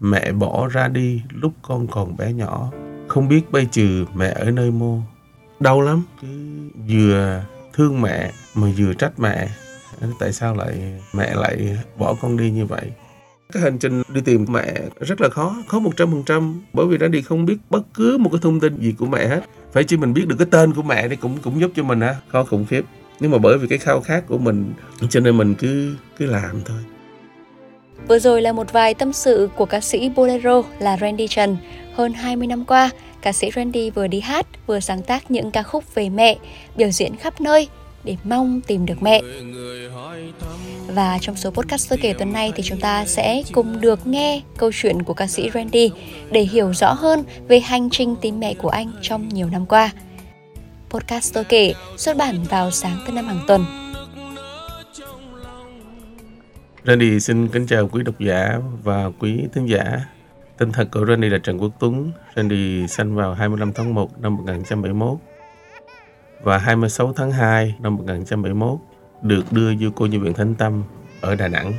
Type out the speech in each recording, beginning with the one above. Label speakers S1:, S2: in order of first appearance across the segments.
S1: mẹ bỏ ra đi lúc con còn bé nhỏ. Không biết bây trừ mẹ ở nơi mô. Đau lắm, cứ vừa thương mẹ mà vừa trách mẹ. Tại sao lại mẹ lại bỏ con đi như vậy? Cái hành trình đi tìm mẹ rất là khó khó một trăm phần trăm. Bởi vì Randy không biết bất cứ một cái thông tin gì của mẹ hết. Phải chỉ mình biết được cái tên của mẹ thì cũng cũng giúp cho mình á, khó khủng khiếp. Nhưng mà bởi vì cái khao khát của mình, cho nên mình cứ cứ làm thôi.
S2: Vừa rồi là một vài tâm sự của ca sĩ Bolero là Randy Trần. Hơn 20 năm qua, ca sĩ Randy vừa đi hát, vừa sáng tác những ca khúc về mẹ, biểu diễn khắp nơi để mong tìm được mẹ. Và trong số podcast tôi kể tuần này thì chúng ta sẽ cùng được nghe câu chuyện của ca sĩ Randy để hiểu rõ hơn về hành trình tìm mẹ của anh trong nhiều năm qua. Podcast tôi kể xuất bản vào sáng thứ năm hàng tuần.
S1: Randy, xin kính chào quý độc giả và quý thính giả. Tên thật của Randy là Trần Quốc Tuấn. Randy sinh vào 25 tháng 1 năm 1971 và 26 tháng 2 năm 1971 được đưa vô cô nhi viện Thánh Tâm ở Đà Nẵng.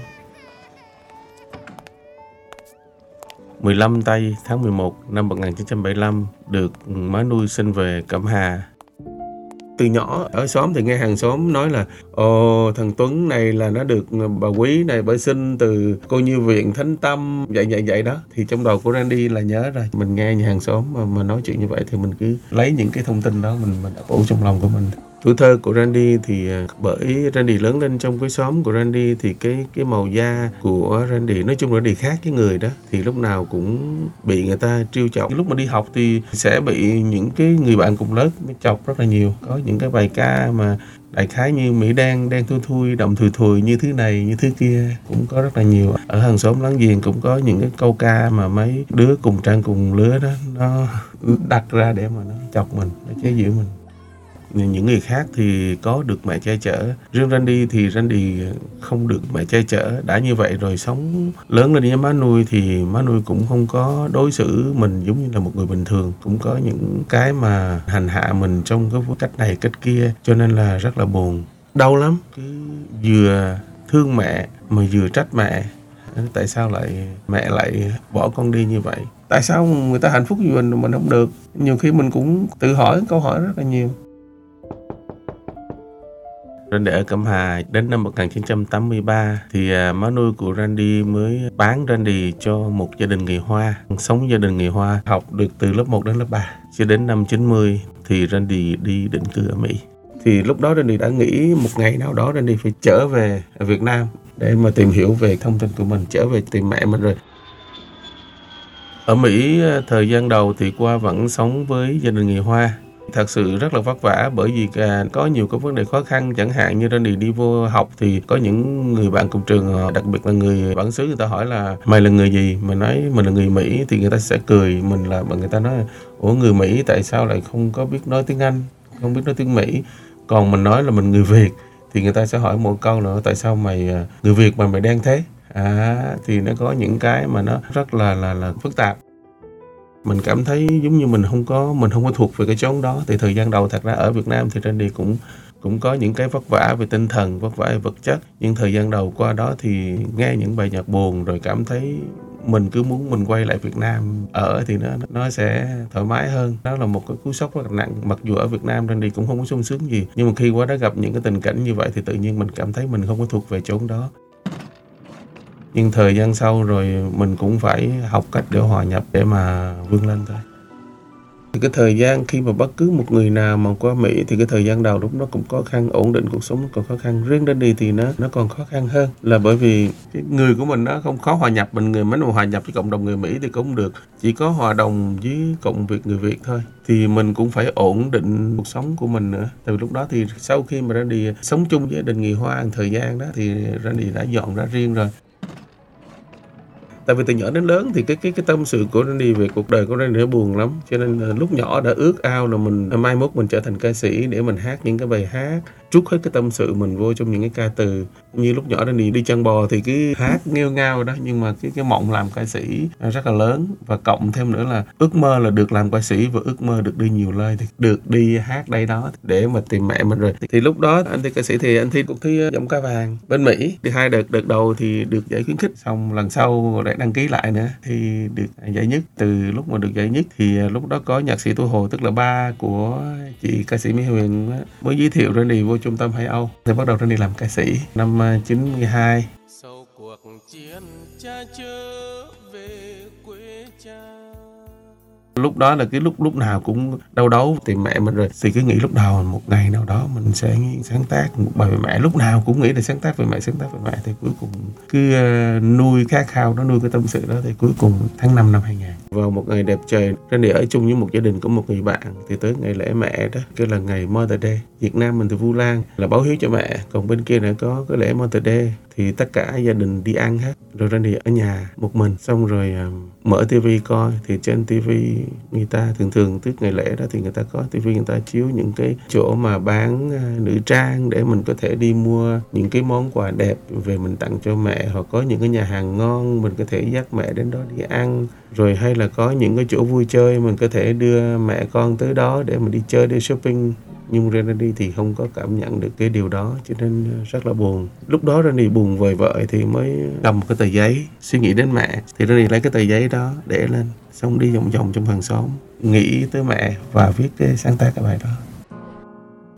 S1: 15 tây tháng 11 năm 1975 được má nuôi sinh về Cẩm Hà từ nhỏ ở xóm thì nghe hàng xóm nói là ồ thằng Tuấn này là nó được bà quý này bởi sinh từ cô như viện thánh tâm vậy vậy vậy đó. Thì trong đầu của Randy là nhớ rồi mình nghe nhà hàng xóm mà, mà nói chuyện như vậy thì mình cứ lấy những cái thông tin đó mình mình ủ trong lòng của mình tuổi thơ của Randy thì à, bởi Randy lớn lên trong cái xóm của Randy thì cái cái màu da của Randy, nói chung là Randy khác cái người đó, thì lúc nào cũng bị người ta trêu chọc. Lúc mà đi học thì sẽ bị những cái người bạn cùng lớp chọc rất là nhiều. Có những cái bài ca mà đại khái như mỹ đen đen thui thui đồng thùi thùi như thứ này, như thứ kia cũng có rất là nhiều. Ở hàng xóm láng giềng cũng có những cái câu ca mà mấy đứa cùng trang cùng lứa đó, nó đặt ra để mà nó chọc mình, nó chế giễu mình những người khác thì có được mẹ che chở. Riêng Randy thì Randy không được mẹ che chở. Đã như vậy rồi sống lớn lên với má nuôi thì má nuôi cũng không có đối xử mình giống như là một người bình thường. Cũng có những cái mà hành hạ mình trong cái cách này cách kia. Cho nên là rất là buồn. Đau lắm. Cứ vừa thương mẹ mà vừa trách mẹ tại sao lại mẹ lại bỏ con đi như vậy? Tại sao người ta hạnh phúc như mình mà mình không được? Nhiều khi mình cũng tự hỏi câu hỏi rất là nhiều Randy ở Cẩm Hà. Đến năm 1983 thì à, má nuôi của Randy mới bán Randy cho một gia đình người Hoa sống gia đình người Hoa học được từ lớp 1 đến lớp 3 cho đến năm 90 thì Randy đi định cư ở Mỹ. Thì lúc đó Randy đã nghĩ một ngày nào đó Randy phải trở về Việt Nam để mà tìm hiểu về thông tin của mình, trở về tìm mẹ mình rồi. Ở Mỹ à, thời gian đầu thì qua vẫn sống với gia đình người Hoa thật sự rất là vất vả bởi vì à, có nhiều cái vấn đề khó khăn. Chẳng hạn như Randy đi vô học thì có những người bạn cùng trường ờ, đặc biệt là người bản xứ người ta hỏi là mày là người gì? Mình nói mình là người Mỹ. Thì người ta sẽ cười mình là người ta nói ủa người Mỹ tại sao lại không có biết nói tiếng Anh không biết nói tiếng Mỹ? Còn mình nói là mình người Việt thì người ta sẽ hỏi một câu nữa tại sao mày ờ, người Việt mà mày đen thế? À thì nó có những cái mà nó rất là là là phức tạp mình cảm thấy giống như mình không có, mình không có thuộc về cái chốn đó. Thì thời gian đầu thật ra ở Việt Nam thì Randy cũng cũng có những cái vất vả về tinh thần, vất vả về vật chất. Nhưng thời gian đầu qua đó thì nghe những bài nhạc buồn rồi cảm thấy mình cứ muốn mình quay lại Việt Nam ở thì nó nó sẽ thoải mái hơn. Đó là một cái cú sốc rất là nặng. Mặc dù ở Việt Nam Randy cũng không có sung sướng gì, nhưng mà khi qua đó gặp những cái tình cảnh như vậy thì tự nhiên mình cảm thấy mình không có thuộc về chốn đó nhưng thời gian sau rồi mình cũng phải học cách để hòa nhập để mà vươn lên thôi. Thì cái thời gian khi mà bất cứ một người nào mà qua Mỹ thì cái thời gian đầu lúc nó cũng khó khăn, ổn định cuộc sống nó còn khó khăn. Riêng đến đi thì nó nó còn khó khăn hơn. Là bởi vì cái người của mình nó không khó hòa nhập, mình người mình hòa nhập với cộng đồng người Mỹ thì cũng được. Chỉ có hòa đồng với cộng việc người Việt thôi. Thì mình cũng phải ổn định cuộc sống của mình nữa. Từ lúc đó thì sau khi mà ra đi sống chung với đình người Hoa thời gian đó thì ra đi đã dọn ra riêng rồi tại vì từ nhỏ đến lớn thì cái cái cái tâm sự của Randy về cuộc đời của Randy nó buồn lắm. Cho nên à, lúc nhỏ đã ước ao là mình à, mai mốt mình trở thành ca sĩ để mình hát những cái bài hát trút hết cái tâm sự mình vô trong những cái ca từ. Như lúc nhỏ Randy đi chăn bò thì cứ hát nghêu ngao đó, nhưng mà cái cái mộng làm ca sĩ rất là lớn. Và cộng thêm nữa là ước mơ là được làm ca sĩ và ước mơ được đi nhiều nơi, thì được đi hát đây đó để mà tìm mẹ mình rồi. Thì lúc đó anh thi ca sĩ thì anh thi cuộc thi ờ, giọng ca vàng bên Mỹ. Thì hai đợt đợt đầu thì được giải khuyến khích, xong lần sau lại đăng ký lại nữa, thì được giải nhất. Từ lúc mà được giải nhất thì ờ, lúc đó có nhạc sĩ tu hồ, tức là ba của chị ca sĩ mỹ huyền mới giới thiệu Randy vô trung tâm Hải Âu. Thì bắt đầu Randy làm ca sĩ. Năm à, 92 sau cuộc chiến cha chưa lúc đó là cái lúc lúc nào cũng đau đấu tìm mẹ mình rồi, thì cứ nghĩ lúc đầu một ngày nào đó mình sẽ sáng tác một bài về mẹ. Lúc nào cũng nghĩ là sáng tác về mẹ, sáng tác về mẹ. Thì cuối cùng cứ ờ, nuôi khát khao đó, nuôi cái tâm sự đó. Thì cuối cùng tháng 5 năm 2000 vào một ngày đẹp trời Randy ở chung với một gia đình của một người bạn, thì tới ngày lễ mẹ đó, cái là ngày Mother Day. Việt Nam mình thì Vu Lan, là báo hiếu cho mẹ. Còn bên kia lại có cái lễ Mother Day, thì tất cả gia đình đi ăn hết. Rồi Randy ở nhà một mình. Xong rồi ờ, mở tivi coi, thì trên tivi người ta thường thường, tức ngày lễ đó thì người ta có tivi người ta chiếu những cái chỗ mà bán à, nữ trang để mình có thể đi mua những cái món quà đẹp về mình tặng cho mẹ. Hoặc có những cái nhà hàng ngon, mình có thể dắt mẹ đến đó đi ăn. Rồi hay là có những cái chỗ vui chơi, mình có thể đưa mẹ con tới đó để mình đi chơi, đi shopping. Nhưng Randy thì không có cảm nhận được cái điều đó, cho nên à, rất là buồn. Lúc đó Randy buồn vời vợi thì mới cầm một cái tờ giấy, suy nghĩ đến mẹ. Thì Randy lấy cái tờ giấy đó để lên xong đi vòng vòng trong hàng xóm, nghĩ tới mẹ và viết cái sáng tác cái bài đó.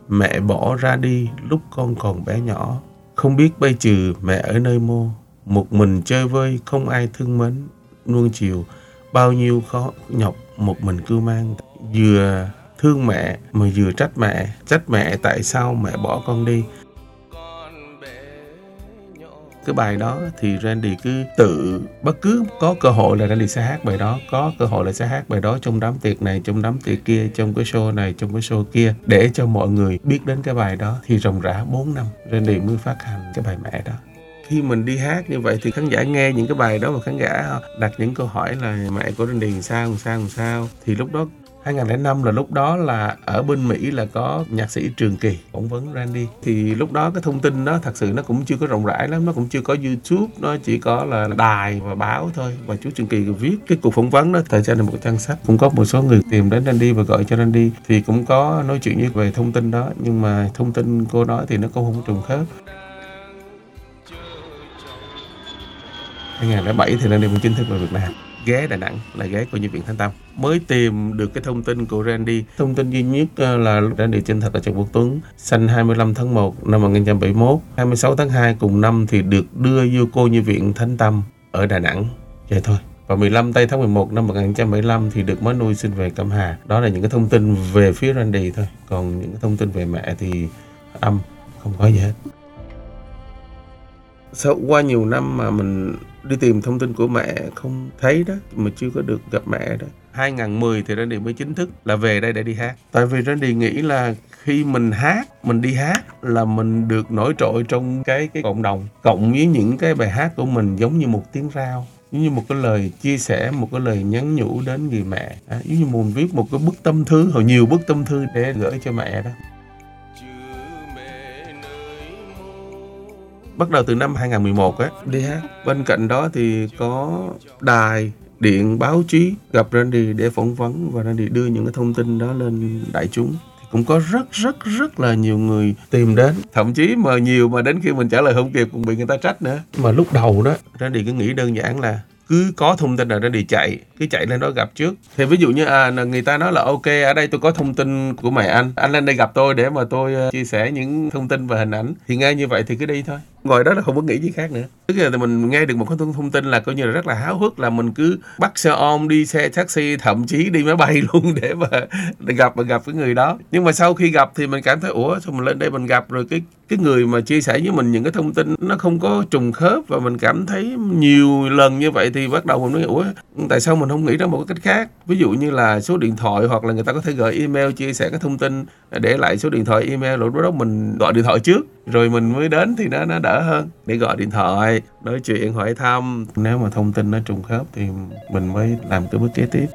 S1: Mẹ bỏ ra đi lúc con còn bé nhỏ, không biết bay trừ mẹ ở nơi mô. Một mình chơi vơi, không ai thương mến. Nuông chiều, bao nhiêu khó nhọc, một mình cưu mang. Vừa thương mẹ mà vừa trách mẹ trách mẹ tại sao mẹ bỏ con đi? Cái bài đó thì Randy cứ tự, bất cứ có cơ hội là Randy sẽ hát bài đó, có cơ hội là sẽ hát bài đó trong đám tiệc này, trong đám tiệc kia, trong cái show này, trong cái show kia, để cho mọi người biết đến cái bài đó. Thì ròng rã 4 năm, Randy mới phát hành cái bài mẹ đó. Khi mình đi hát như vậy thì khán giả nghe những cái bài đó và khán giả đặt những câu hỏi là mẹ của Randy sao sao sao. Thì lúc đó 2005 là lúc đó là ở bên Mỹ là có nhạc sĩ Trường Kỳ phỏng vấn Randy. Thì lúc đó cái thông tin đó thật sự nó cũng chưa có rộng rãi lắm, nó cũng chưa có YouTube, nó chỉ có là đài và báo thôi. Và chú Trường Kỳ viết cái cuộc phỏng vấn đó, thời gian là một trang sách. Cũng có một số người tìm đến Randy và gọi cho Randy. Thì cũng có nói chuyện như về thông tin đó, nhưng mà thông tin cô nói thì nó cũng không trùng khớp. 2007 thì Randy cũng chính thức về Việt Nam ghé Đà Nẵng là ghé của Nhi viện Thanh Tâm. Mới tìm được cái thông tin của Randy. Thông tin duy nhất ờ, là Randy chân thật là Trần Quốc Tuấn. Sinh 25 tháng 1 năm 1971 26 tháng 2 cùng năm thì được đưa vô cô Nhi viện Thanh Tâm ở Đà Nẵng. Vậy thôi. Và 15 tây tháng 11 năm 1975 thì được mới nuôi sinh về Cẩm Hà. Đó là những cái thông tin về phía Randy thôi. Còn những cái thông tin về mẹ thì âm, không có gì hết. Sau qua nhiều năm mà mình đi tìm thông tin của mẹ không thấy đó mà chưa có được gặp mẹ đó. 2010 thì Randy mới chính thức là về đây để đi hát. Tại vì Randy nghĩ là khi mình hát mình đi hát là mình được nổi trội trong cái cái cộng đồng cộng với những cái bài hát của mình giống như một tiếng rao giống như một cái lời chia sẻ một cái lời nhắn nhủ đến người mẹ. À, giống như mình viết một cái bức tâm thư hoặc nhiều bức tâm thư để gửi cho mẹ đó. Bắt đầu từ năm 2011 á. Đi hát bên cạnh đó thì có đài điện báo chí gặp Randy để phỏng vấn và Randy đưa những cái thông tin đó lên đại chúng. Cũng có rất rất rất là nhiều người tìm đến. Thậm chí mà nhiều mà đến khi mình trả lời không kịp cũng bị người ta trách nữa. Mà lúc đầu đó Randy cứ nghĩ đơn giản là cứ có thông tin nào đó đi chạy cứ chạy lên đó gặp trước. Thì ví dụ như à người ta nói là, ok, ở đây tôi có thông tin của mày anh. Anh lên đây gặp tôi để mà tôi ờ, chia sẻ những thông tin và hình ảnh. Thì nghe như vậy thì cứ đi thôi. Ngồi đó là không có nghĩ gì khác nữa. Tức là mình nghe được một cái thông tin là coi như là rất là háo hức là mình cứ bắt xe ôm, đi xe taxi, thậm chí đi máy bay luôn để mà để gặp và gặp cái người đó. Nhưng mà sau khi gặp thì mình cảm thấy, ủa, sao mình lên đây mình gặp? Rồi cái cái người mà chia sẻ với mình những cái thông tin nó không có trùng khớp và mình cảm thấy nhiều lần như vậy thì bắt đầu mình nói ủa, tại sao mình mình không nghĩ ra một cách khác. Ví dụ như là số điện thoại hoặc là người ta có thể gửi email, chia sẻ cái thông tin để lại số điện thoại, email lúc đó mình gọi điện thoại trước, rồi mình mới đến thì nó nó đỡ hơn. Để gọi điện thoại, nói chuyện, hỏi thăm. Nếu mà thông tin nó trùng khớp thì mình mới làm cái bước kế tiếp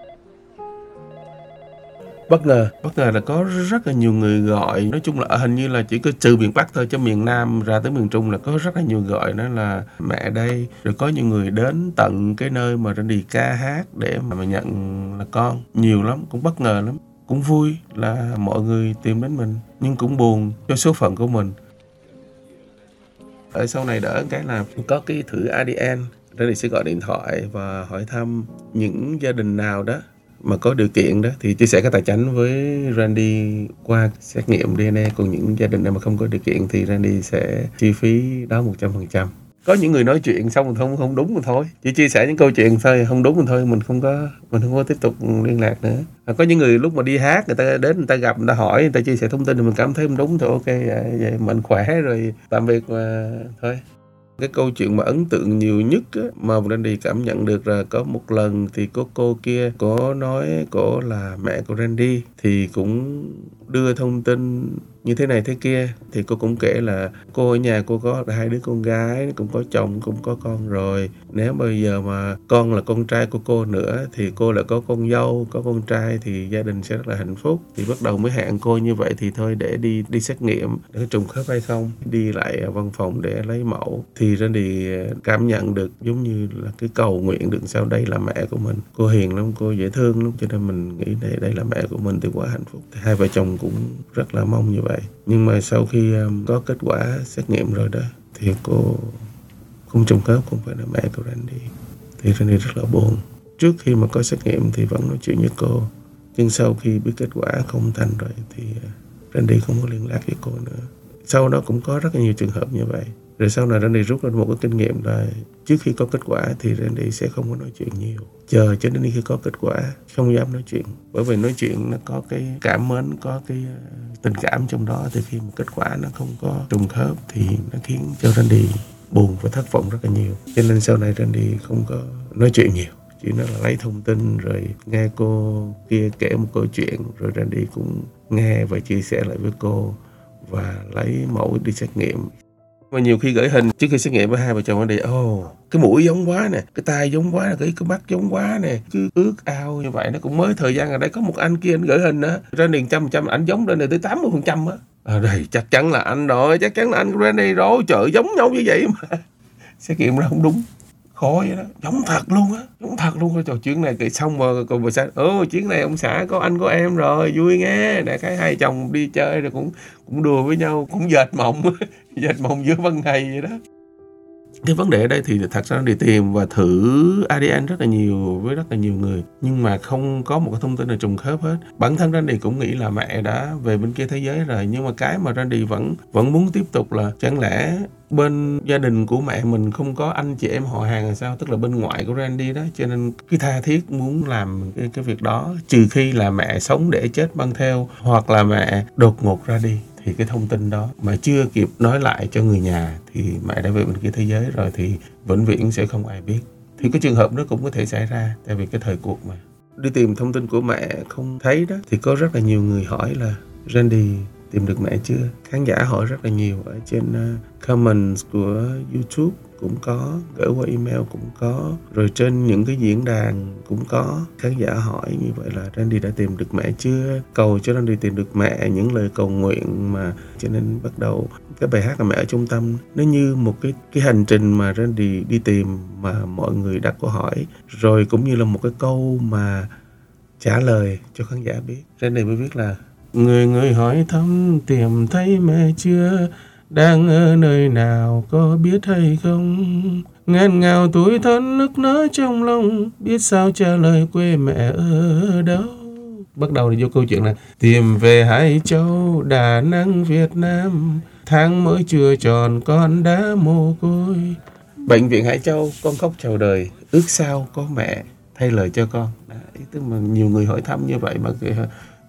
S1: bất ngờ. Bất ngờ là có rất là nhiều người gọi. Nói chung là hình như là chỉ có trừ miền bắc thôi cho miền nam ra tới miền trung là có rất là nhiều gọi. Đó là mẹ đây, rồi có nhiều người đến tận cái nơi mà đi ca hát để mà nhận là con. Nhiều lắm, cũng bất ngờ lắm. Cũng vui là mọi người tìm đến mình, nhưng cũng buồn cho số phận của mình. Ở sau này đỡ cái là có cái thử ADN Randy sẽ gọi điện thoại và hỏi thăm những gia đình nào đó mà có điều kiện đó thì chia sẻ cái tài chính với Randy qua xét nghiệm DNA còn những gia đình nào mà không có điều kiện thì Randy sẽ chi phí đó 100% có những người nói chuyện xong rồi không không đúng rồi thôi. Chỉ chia sẻ những câu chuyện thôi không đúng rồi thôi mình không có mình không có tiếp tục liên lạc nữa. À, có những người lúc mà đi hát người ta đến người ta gặp người ta hỏi người ta chia sẻ thông tin thì mình cảm thấy không đúng thì ok vậy, vậy mình khỏe rồi tạm biệt mà thôi cái câu chuyện mà ấn tượng nhiều nhất á, mà Randy cảm nhận được là có một lần thì có cô kia có nói cô là mẹ của Randy thì cũng đưa thông tin như thế này thế kia, thì cô cũng kể là cô ở nhà cô có hai đứa con gái, cũng có chồng, cũng có con rồi. Nếu bây giờ mà con là con trai của cô nữa, thì cô lại có con dâu, có con trai, thì gia đình sẽ rất là hạnh phúc. Thì bắt đầu mới hẹn cô như vậy thì thôi để đi đi xét nghiệm, để trùng khớp hay không, đi lại văn phòng để lấy mẫu. Thì Randy à, cảm nhận được giống như là cái cầu nguyện được sau đây là mẹ của mình. Cô hiền lắm, cô dễ thương lắm, cho nên mình nghĩ đây đây là mẹ của mình thì quá hạnh phúc. Thì hai vợ chồng cũng rất là mong như vậy nhưng mà sau khi um, có kết quả xét nghiệm rồi đó thì cô không trùng khớp không phải là mẹ của Randy thì Randy rất là buồn. Trước khi mà có xét nghiệm thì vẫn nói chuyện với cô. Nhưng sau khi biết kết quả không thành rồi thì ờ, Randy không có liên lạc với cô nữa. Sau đó cũng có rất là nhiều trường hợp như vậy rồi sau này Randy rút ra một cái kinh nghiệm là trước khi có kết quả thì Randy sẽ không có nói chuyện nhiều. Chờ cho đến khi có kết quả, không dám nói chuyện. Bởi vì nói chuyện nó có cái cảm mến, có cái ờ, tình cảm trong đó. Thì khi mà kết quả nó không có trùng khớp thì nó khiến cho Randy buồn và thất vọng rất là nhiều. Cho nên sau này Randy không có nói chuyện nhiều. Chỉ nói là lấy thông tin, rồi nghe cô kia kể một câu chuyện, rồi Randy cũng nghe và chia sẻ lại với cô và lấy mẫu đi xét nghiệm mà nhiều khi gửi hình trước khi xét nghiệm với hai vợ chồng đi ồ oh, cái mũi giống quá nè cái tai giống quá nè cái cái mắt giống quá nè cứ ước ao. Như vậy nó cũng mới thời gian ở đây có một anh kia anh gửi hình á ra liền trăm trăm ảnh giống lên này tới 80 phần trăm á. Ở đây chắc chắn là anh rồi chắc chắn là anh Randy rồi trời giống nhau như vậy mà. Xét nghiệm ra không đúng khổ vậy đó. Giống thật luôn á, giống thật luôn á. Trò chuyện này kể xong rồi còn bà xã ồ, chuyến này ông xã có anh có em rồi, vui nghe. Nè cái hai chồng đi chơi rồi cũng cũng đùa với nhau, cũng dệt mộng dệt mộng giữa ban ngày vậy đó cái vấn đề ở đây thì thật ra đi tìm và thử ADN rất là nhiều với rất là nhiều người. Nhưng mà không có một cái thông tin nào trùng khớp hết. Bản thân Randy cũng nghĩ là mẹ đã về bên kia thế giới rồi. Nhưng mà cái mà Randy vẫn vẫn muốn tiếp tục là chẳng lẽ bên gia đình của mẹ mình không có anh chị em họ hàng là sao? Tức là bên ngoại của Randy đó. Cho nên cái tha thiết muốn làm cái, cái việc đó. Trừ khi là mẹ sống để chết băng theo hoặc là mẹ đột ngột ra đi thì cái thông tin đó mà chưa kịp nói lại cho người nhà thì mẹ đã về bên kia thế giới rồi thì vĩnh viễn sẽ không ai biết. Thì cái trường hợp đó cũng có thể xảy ra tại vì cái thời cuộc mà. Đi tìm thông tin của mẹ không thấy đó thì có rất là nhiều người hỏi là, Randy tìm được mẹ chưa? Khán giả hỏi rất là nhiều. Ở trên ờ, comments của YouTube cũng có, gửi qua email cũng có, rồi trên những cái diễn đàn cũng có. Khán giả hỏi như vậy là Randy đã tìm được mẹ chưa? Cầu cho Randy tìm được mẹ, những lời cầu nguyện mà cho nên bắt đầu cái bài hát là mẹ ở trung tâm. Nó như một cái cái hành trình mà Randy đi tìm mà mọi người đặt câu hỏi, rồi cũng như là một cái câu mà trả lời cho khán giả biết. Randy mới biết là người người hỏi thăm tìm thấy mẹ chưa? Đang ở nơi nào? Có biết hay không? Ngàn ngào tuổi thân nức nở trong lòng. Biết sao trả lời quê mẹ ở đâu? Bắt đầu là vô câu chuyện này. Tìm về Hải Châu Đà Nẵng Việt Nam. Tháng mới chưa tròn con đã mồ côi. Bệnh viện Hải Châu con khóc chào đời. Ước sao có mẹ thay lời cho con. Đấy, tức mà nhiều người hỏi thăm như vậy mà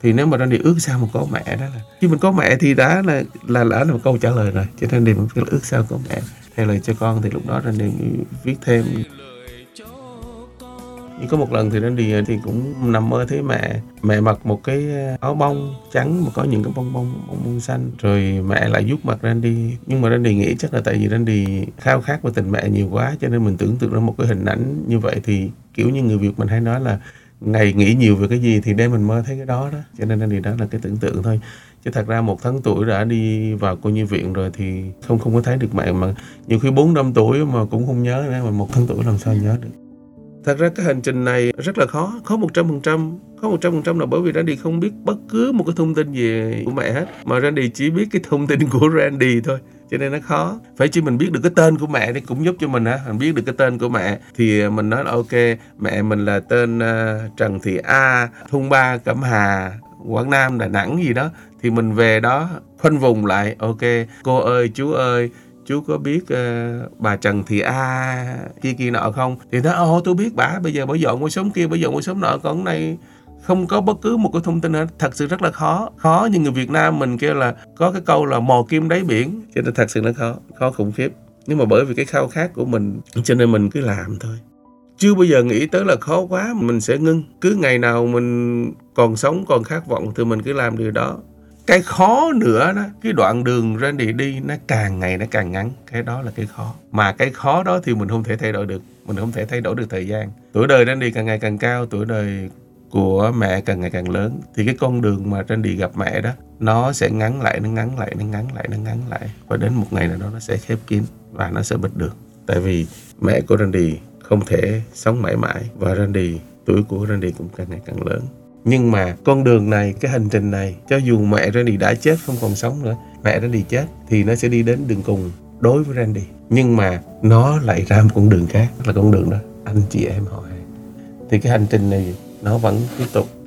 S1: thì nếu mà Randy ước sao mà có mẹ đó là khi mình có mẹ thì đã là là đã là một câu trả lời rồi. Cho nên Randy mình ước sao có mẹ. Theo lời cho con thì lúc đó Randy viết thêm. Nhưng có một lần thì Randy thì cũng nằm mơ thấy mẹ mẹ mặc một cái ờ, áo bông trắng mà có những cái bông bông bông, bông xanh. Rồi mẹ lại giúp mặt Randy nhưng mà Randy nghĩ chắc là tại vì Randy khao khát về tình mẹ nhiều quá cho nên mình tưởng tượng ra một cái hình ảnh như vậy thì kiểu như người Việt mình hay nói là ngày nghĩ nhiều về cái gì thì đêm mình mơ thấy cái đó đó. Cho nên thì đó là cái tưởng tượng thôi. Chứ thật ra một tháng tuổi đã đi vào cô nhi viện rồi thì không không có thấy được mẹ. Mà nhiều khi bốn năm tuổi mà cũng không nhớ nữa, mà một tháng tuổi làm sao nhớ được. Thật ra cái hành trình này rất là khó khó một trăm phần trăm. Khó một trăm phần trăm là bởi vì Randy không biết bất cứ một cái thông tin gì của mẹ hết. Mà Randy chỉ biết cái thông tin của Randy thôi cho nên nó khó. Phải chỉ mình biết được cái tên của mẹ thì cũng giúp cho mình á. Mình biết được cái tên của mẹ thì mình nói là ok mẹ mình là tên uh, Trần Thị A thôn ba Cẩm Hà Quảng Nam Đà Nẵng gì đó. Thì mình về đó khoanh vùng lại ok cô ơi chú ơi chú có biết uh, bà Trần Thị A kia kia nọ không? Thì nó ồ tôi biết bà bây giờ bà dọn qua sống kia bà dọn qua sống nọ còn này không có bất cứ một cái thông tin nào, thật sự rất là khó. Khó nhưng người Việt Nam mình kêu là có cái câu là mò kim đáy biển, cho nên thật sự nó khó khó khủng khiếp. Nhưng mà bởi vì cái khao khát của mình, cho nên mình cứ làm thôi. Chưa bao giờ nghĩ tới là khó quá, mình sẽ ngưng. Cứ ngày nào mình còn sống, còn khát vọng thì mình cứ làm điều đó. Cái khó nữa đó, cái đoạn đường ra đi đi, nó càng ngày nó càng ngắn. Cái đó là cái khó. Mà cái khó đó thì mình không thể thay đổi được. Mình không thể thay đổi được thời gian. Tuổi đời Randy càng ngày càng cao, tuổi đời của mẹ càng ngày càng lớn, thì cái con đường mà Randy gặp mẹ đó, nó sẽ ngắn lại, nó ngắn lại, nó ngắn lại, nó ngắn lại. Và đến một ngày nào đó nó sẽ khép kín và nó sẽ bịt được. Tại vì mẹ của Randy không thể sống mãi mãi và Randy, tuổi của Randy cũng càng ngày càng lớn. Nhưng mà con đường này, cái hành trình này, cho dù mẹ Randy đã chết không còn sống nữa, mẹ Randy chết, thì nó sẽ đi đến đường cùng đối với Randy. Nhưng mà nó lại ra một con đường khác, là con đường đó. Anh chị em họ hàng. Thì cái hành trình này nó vẫn tiếp tục